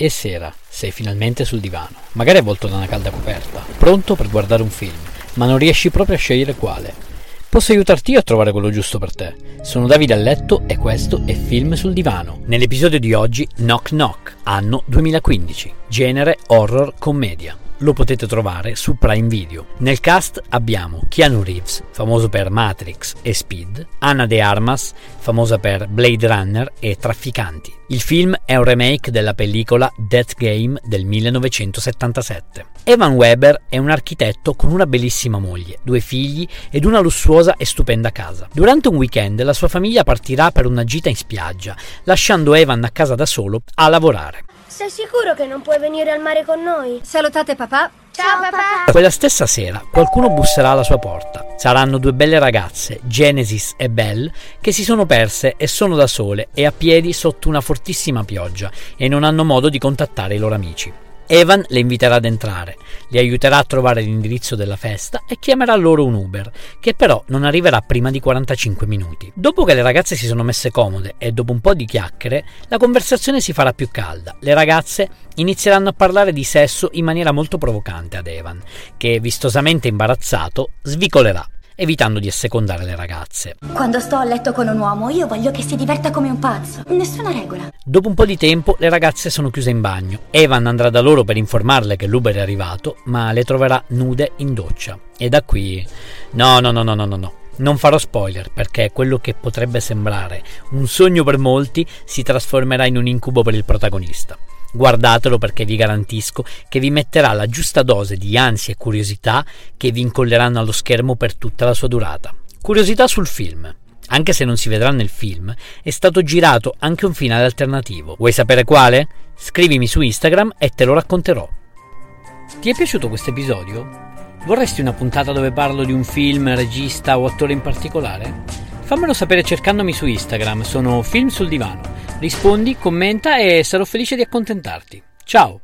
È sera, sei finalmente sul divano, magari avvolto da una calda coperta, pronto per guardare un film, ma non riesci proprio a scegliere quale. Posso aiutarti io a trovare quello giusto per te. Sono Davide a letto e questo è Film sul divano. Nell'episodio di oggi Knock Knock, anno 2015, genere horror commedia lo potete trovare su Prime Video. Nel cast abbiamo Keanu Reeves, famoso per Matrix e Speed, Anna De Armas, famosa per Blade Runner e Trafficanti. Il film è un remake della pellicola Death Game del 1977. Evan Weber è un architetto con una bellissima moglie, due figli ed una lussuosa e stupenda casa. Durante un weekend la sua famiglia partirà per una gita in spiaggia, lasciando Evan a casa da solo a lavorare. Sei sicuro che non puoi venire al mare con noi? Salutate papà. Ciao papà! Quella stessa sera qualcuno busserà alla sua porta. Saranno due belle ragazze, Genesis e Belle, che si sono perse e sono da sole e a piedi sotto una fortissima pioggia e non hanno modo di contattare i loro amici. Evan le inviterà ad entrare, le aiuterà a trovare l'indirizzo della festa e chiamerà loro un Uber, che però non arriverà prima di 45 minuti. Dopo che le ragazze si sono messe comode e dopo un po' di chiacchiere, la conversazione si farà più calda. Le ragazze inizieranno a parlare di sesso in maniera molto provocante ad Evan, che vistosamente imbarazzato svicolerà evitando di assecondare le ragazze. Quando sto a letto con un uomo, io voglio che si diverta come un pazzo. Nessuna regola. Dopo un po' di tempo le ragazze sono chiuse in bagno. Evan andrà da loro per informarle che l'Uber è arrivato, ma le troverà nude in doccia. E da qui... No, no, no, no, no, no, no. Non farò spoiler perché quello che potrebbe sembrare un sogno per molti si trasformerà in un incubo per il protagonista. Guardatelo perché vi garantisco che vi metterà la giusta dose di ansia e curiosità che vi incolleranno allo schermo per tutta la sua durata. Curiosità sul film. Anche se non si vedrà nel film, è stato girato anche un finale alternativo. Vuoi sapere quale? Scrivimi su Instagram e te lo racconterò. Ti è piaciuto questo episodio? Vorresti una puntata dove parlo di un film, regista o attore in particolare? Fammelo sapere cercandomi su Instagram, sono Film sul Divano. Rispondi, commenta e sarò felice di accontentarti. Ciao!